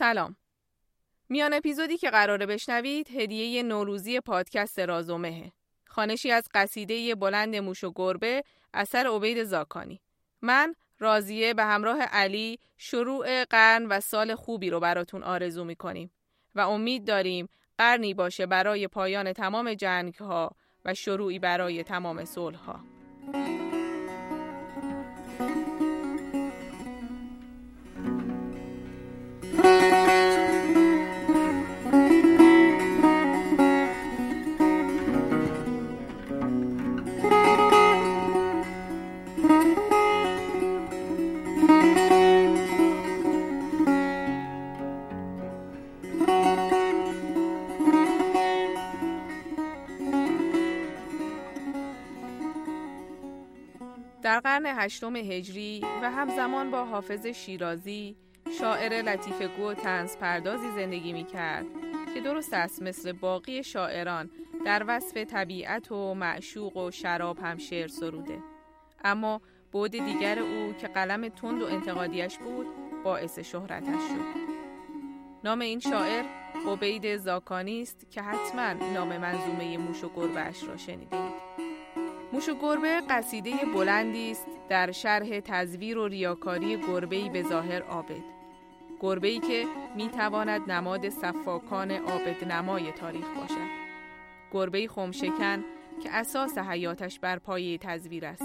سلام. میان اپیزودی که قراره بشنوید هدیه نوروزی پادکست رازومهه خانشی از قصیده بلند موش و گربه اثر عبید زاکانی. من راضیه به همراه علی شروع قرن و سال خوبی رو براتون آرزو می‌کنیم و امید داریم قرنی باشه برای پایان تمام جنگ ها و شروعی برای تمام صلح ها. قرن هشتم هجری و همزمان با حافظ شیرازی شاعر لطیف گو و تنز پردازی زندگی می کرد که درست است مثل باقی شاعران در وصف طبیعت و معشوق و شراب هم شعر سروده اما بود دیگر او که قلم تند و انتقادیش بود باعث شهرتش شد نام این شاعر عبید زاکانی است که حتما نام منظومه موش و گربهش را شنیده اید. موش و گربه قصیده بلندی است در شرح تزویر و ریاکاری گربه‌ای به ظاهر عابد. گربه‌ای که می‌تواند نماد صفاکان عابد نمای تاریخ باشد. گربه‌ای خمشکن که اساس حیاتش بر پایه تزویر است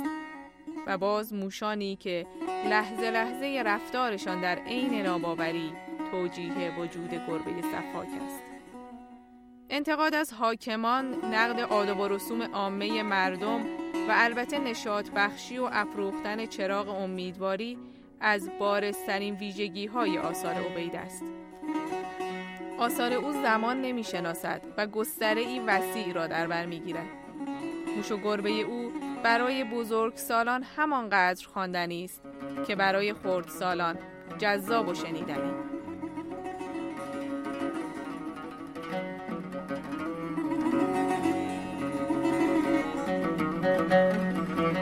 و باز موشانی که لحظه لحظه رفتارشان در عین ناباوری توجیه وجود گربه صفاک است. انتقاد از حاکمان، نقد آداب و رسوم عامه مردم و البته نشاط بخشی و افروختن چراغ امیدواری از بارسترین ویژگی های آثار عبید است. آثار او زمان نمی شناسد و گستره ای وسیع را در بر می گیرد. موش و گربه او برای بزرگ سالان همانقدر خواندنی است که برای خرد سالان جذاب و شنیدنی.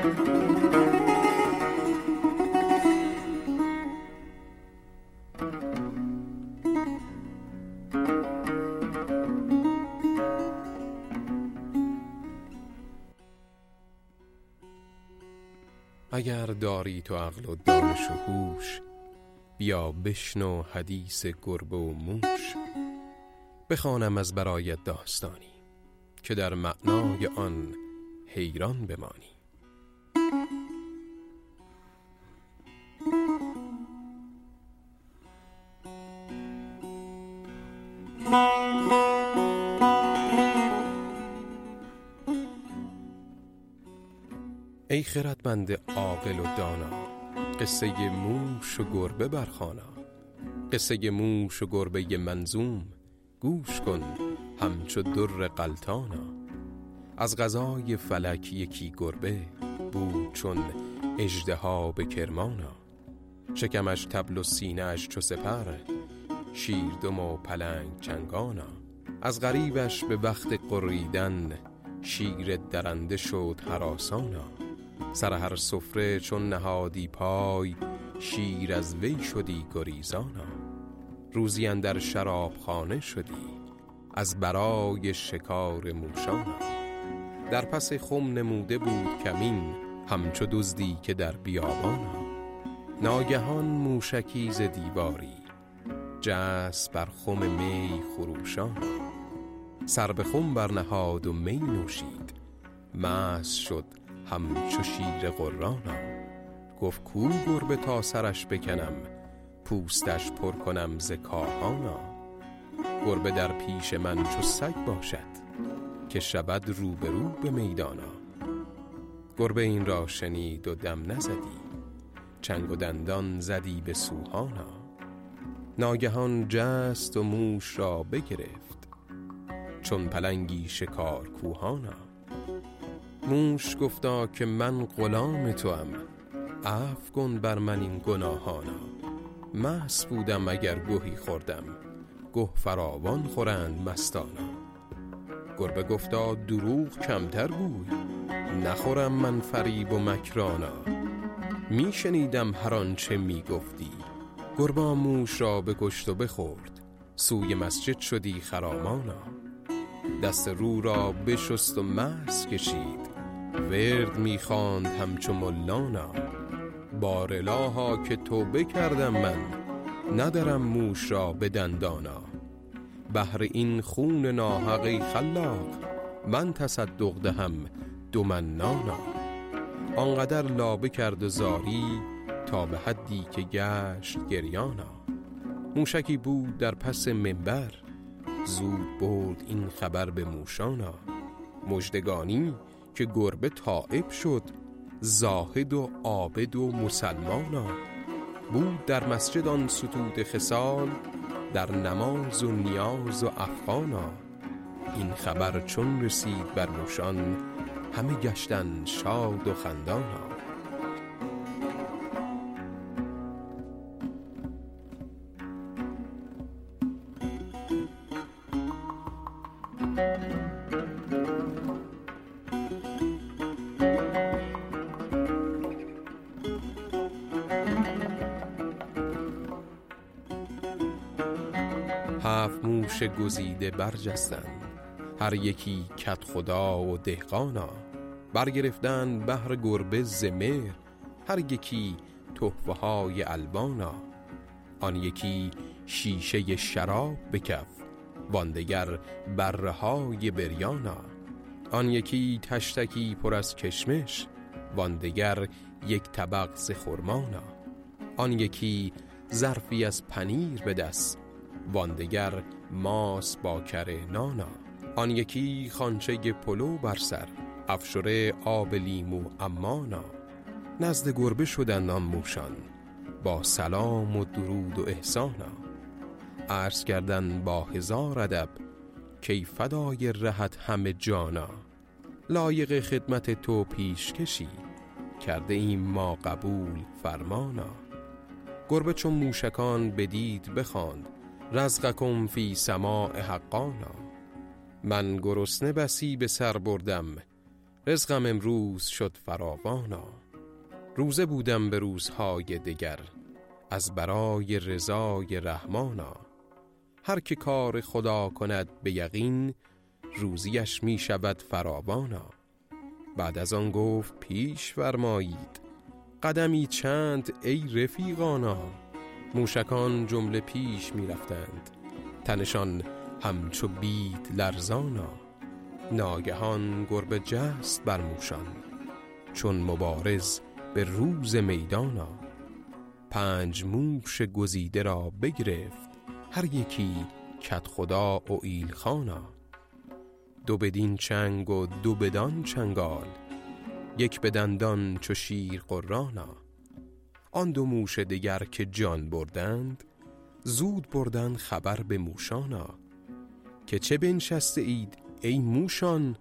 اگر داری تو عقل و دانش و هوش بیا بشنو حدیث گربه و موش. بخوانم از برایت داستانی که در معنای آن حیران بمانی. خردمند عاقل و دانا. قصه موش و گربه برخانا قصه موش و گربه منظوم گوش کن همچو در قلتانا از غذای فلک یکی گربه بود چون اجدها به کرمانا. شکمش تبل و سینهش چو سپر شیردم و پلنگ چنگانا. از غریبش به وقت قریدن شیر درنده شد حراسانا سر هر سفره چون نهادی پای شیر از وی شدی گریزانا. روزی اندر شرابخانه شدی از برای شکار موشانا. در پس خم نموده بود کمین همچو دزدی که در بیابانا. ناگهان موشکی ز دیواری جس بر خم می خروشانا. سر به خم برنهاد و می نوشید مست شد همچو شیر قرانا گفت کو گربه تا سرش بکنم پوستش پر کنم ز کاهانا. گربه در پیش من چو سگ باشد که شود روبرو به میدانا. گربه این را شنید و دم نزدی چنگ و دندان زدی به سوهانا. ناگهان جست و موش را بگرفت چون پلنگی شکار کوهانا. موش گفتا که من غلام توام. عفو کن بر من این گناهانا. مست بودم اگر گوهی خوردم. گه فراوان خورند مستانا. گربه گفتا دروغ کمتر گوی. نخورم من فریب و مکرانا. می شنیدم هر آنچه می گفتی گربه موش را بکشت و بخورد. سوی مسجد شدی خرامانا دست رو را بشست و مس کشید. ورد می‌خواند همچو ملانا. بارلاها که توبه کردم من ندارم موش را به دندانا. بهر این خون ناحقی خلاق من تصدق دهم دو منانا آنقدر لابه کرد و زاری تا به حدی که گشت گریانا. موشکی بود در پس منبر زود برد این خبر به موشانا. مجدگانی که گربه تائب شد. زاهد و عابد و مسلمانا بود در مسجد آن ستود خسال در نماز و نیاز و افغانا این خبر چون رسید بر موشان همه گشتن شاد و خندانا هفت موش گزیده برجستند. هر یکی کت خدا و دهقانا. برگرفتن بهر گربه زمر هر یکی تحفه های الوانا. آن یکی شیشه شراب بکف واندگر بره های بریانا. آن یکی تشتکی پر از کشمش واندگر یک طبق ز آن یکی ظرفی از پنیر به دست واندگر ماس با کره نانا. آن یکی خانچه پلو بر سر افشره آب لیمو امانا. نزد گربه شدند آن موشان با سلام و درود و احسانا. عرض کردن با هزار ادب کی فدای رهت همه جانا؟ لایق خدمت تو پیش کشی کرده ایم ما قبول فرمانا. گربه چون موشکان بدید بخواند رزقکم فی سماع حقانا. من گرسنه بسی به سر بردم. رزقم امروز شد فراوانا. روزه بودم به روزهای دگر از برای رضای رحمانا. هر که کار خدا کند به یقین روزیش می شود فراوانا. بعد از آن گفت پیش فرمایید قدمی چند ای رفیقانا؟ موشکان جمله پیش می رفتند تنشان همچو بید لرزانا. ناگهان گربه جست بر موشان. چون مبارز به روز میدانا. پنج موش گزیده را بگرفت هر یکی کت خدا و ایلخانا. دو بدین چنگ و دو بدان چنگال. یک بدندان چو شیر قرانا. آن دو موش دیگر که جان بردند زود بردن خبر به موشانا که چه بنشسته اید ای موشان؟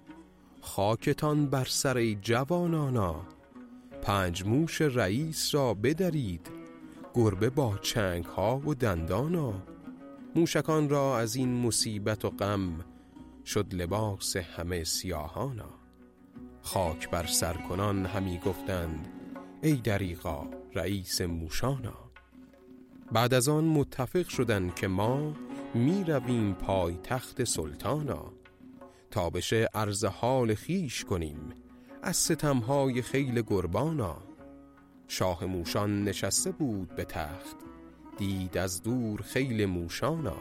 خاکتان بر سر ای جوانانا پنج موش رئیس را بدرید گربه با چنگ ها و دندانا. موشکان را از این مصیبت و غم شد لباس همه سیاهانا. خاک بر سر کنان همی گفتند ای دریغا رئیس موشانا. بعد از آن متفق شدند که ما می رویم پای تخت سلطانا. تا بشه عرض حال خیش کنیم از ستمهای خیل گربانا. شاه موشان نشسته بود به تخت دید از دور خیل موشانا.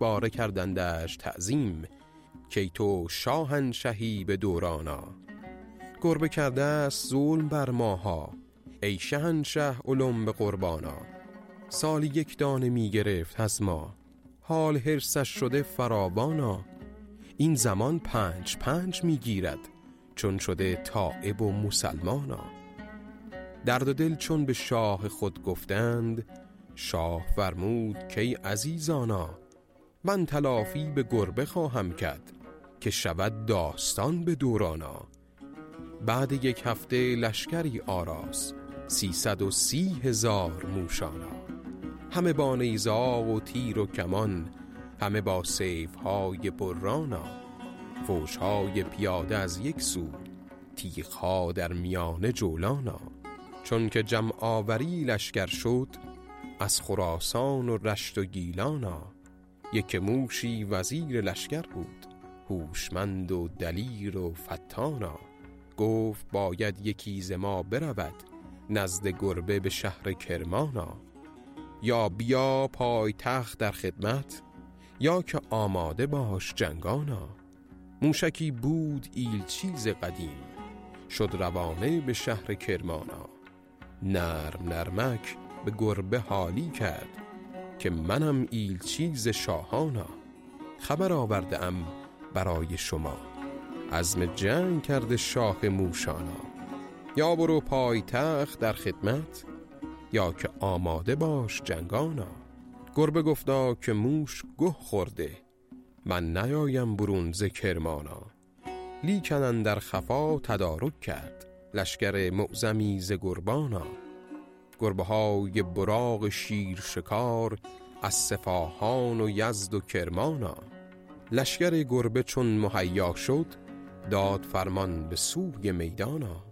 یک کردندش تعظیم کی تو شاهنشهی به دورانا. گربه کرده است ظلم بر ماها ای شهنشه علم به قربانا. سالی یک دانه می گرفت از ما حال حرسش شده فراوانا. این زمان پنج پنج می گیرد چون شده تائب و مسلمانا. درد و دل چون به شاه خود گفتند شاه فرمود که عزیزانا. من تلافی به گربه خواهم کرد که شود داستان به دورانا. بعد یک هفته لشکری آراس سیصد و سی هزار موشانا. همه با نیزا و تیر و کمان همه با سیف های برانا فوش های پیاده از یک سو تیخ در میان جولانا. چون که جمع آوری لشکر شد از خراسان و رشت و گیلانا. یک موشی وزیر لشکر بود هوشمند و دلیر و فتانا. گفت باید یکی ز ما برود نزد گربه به شهر کرمانا. یا بیا پای تخت در خدمت یا که آماده باش جنگانا. موشکی بود ایل چیز قدیم شد روانه به شهر کرمانا. نرم نرمک به گربه حالی کرد. که منم ایل چیز شاهانا. خبر آورده ام برای شما. عزم جنگ کرده شاه موشانا. یا برو پایتخت در خدمت یا که آماده باش جنگانا. گربه گفتا که موش گه خورده. من نیایم برون ز کرمانا. لیکن در خفا تدارک کرد لشکر معظمی ز گربانا. گربه های براغ شیر شکار از سفاهان و یزد و کرمانا. لشکر گربه چون مهیا شد داد فرمان به سوی میدانا.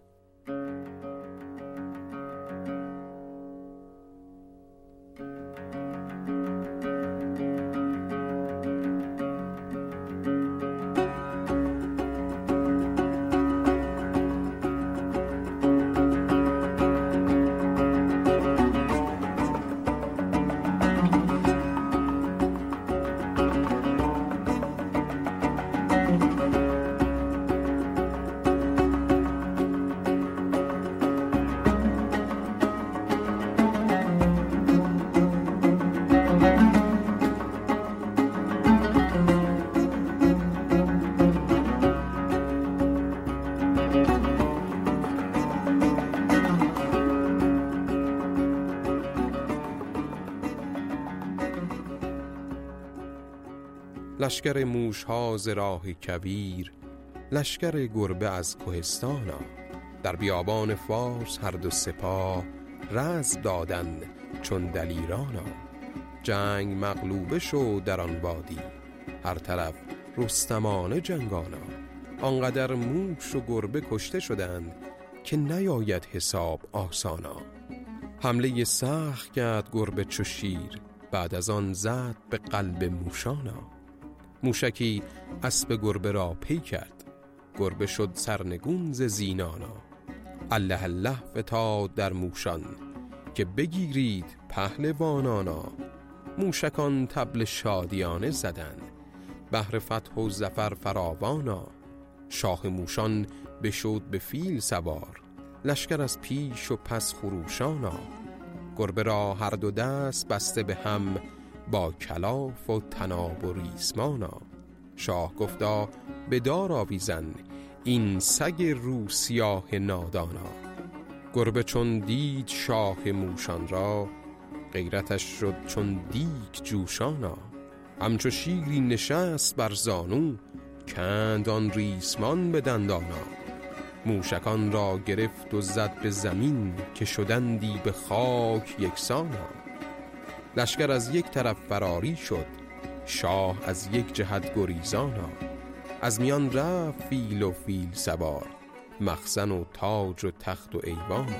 لشکر موشها ز راه کویر لشکر گربه از کوهستانا در بیابان فارس هر دو سپاه رز دادند چون دلیرانا جنگ مغلوبه شو در آن وادی هر طرف رستمانه جنگانا آنقدر موش و گربه کشته شدند که نیاید حساب آسانا حمله سخت کرد گربه چو شیر بعد از آن زد به قلب موشانا موشکی اسب گربه را پی کرد. گربه شد سرنگون ز زینانا. الله الله فتاد در موشان که بگیرید پهلوانانا. موشکان تبل شادیانه زدند بهر فتح و زفر فراوانا. شاه موشان بشد به فیل سوار. لشکر از پیش و پس خروشانا. گربه را هر دو دست بسته به هم با کلاف و تناب و ریسمانا. شاه گفتا به دار آویزن این سگ رو سیاه نادانا. گربه چون دید شاه موشان را غیرتش شد چون دیگ جوشانا. همچو شیری نشست بر زانو کند آن ریسمان به دندانا. موشکان را گرفت و زد به زمین که شدندی به خاک یکسانا. لشکر از یک طرف فراری شد شاه از یک جهت گریزانا از میان رفت فیل و فیل سوار مخزن و تاج و تخت و ایوانا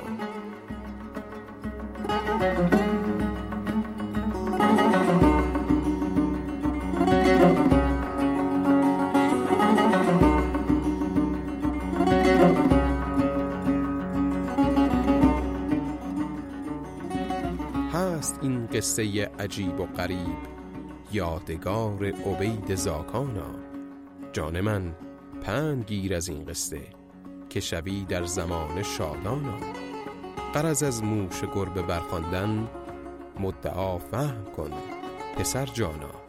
این قصه عجیب و غریب. یادگار عبید زاکانا. جان من پند گیر از این قصه که شوی در زمان شادانا. قرض از موش گربه برخواندن مدعا فهم کن پسر جانا.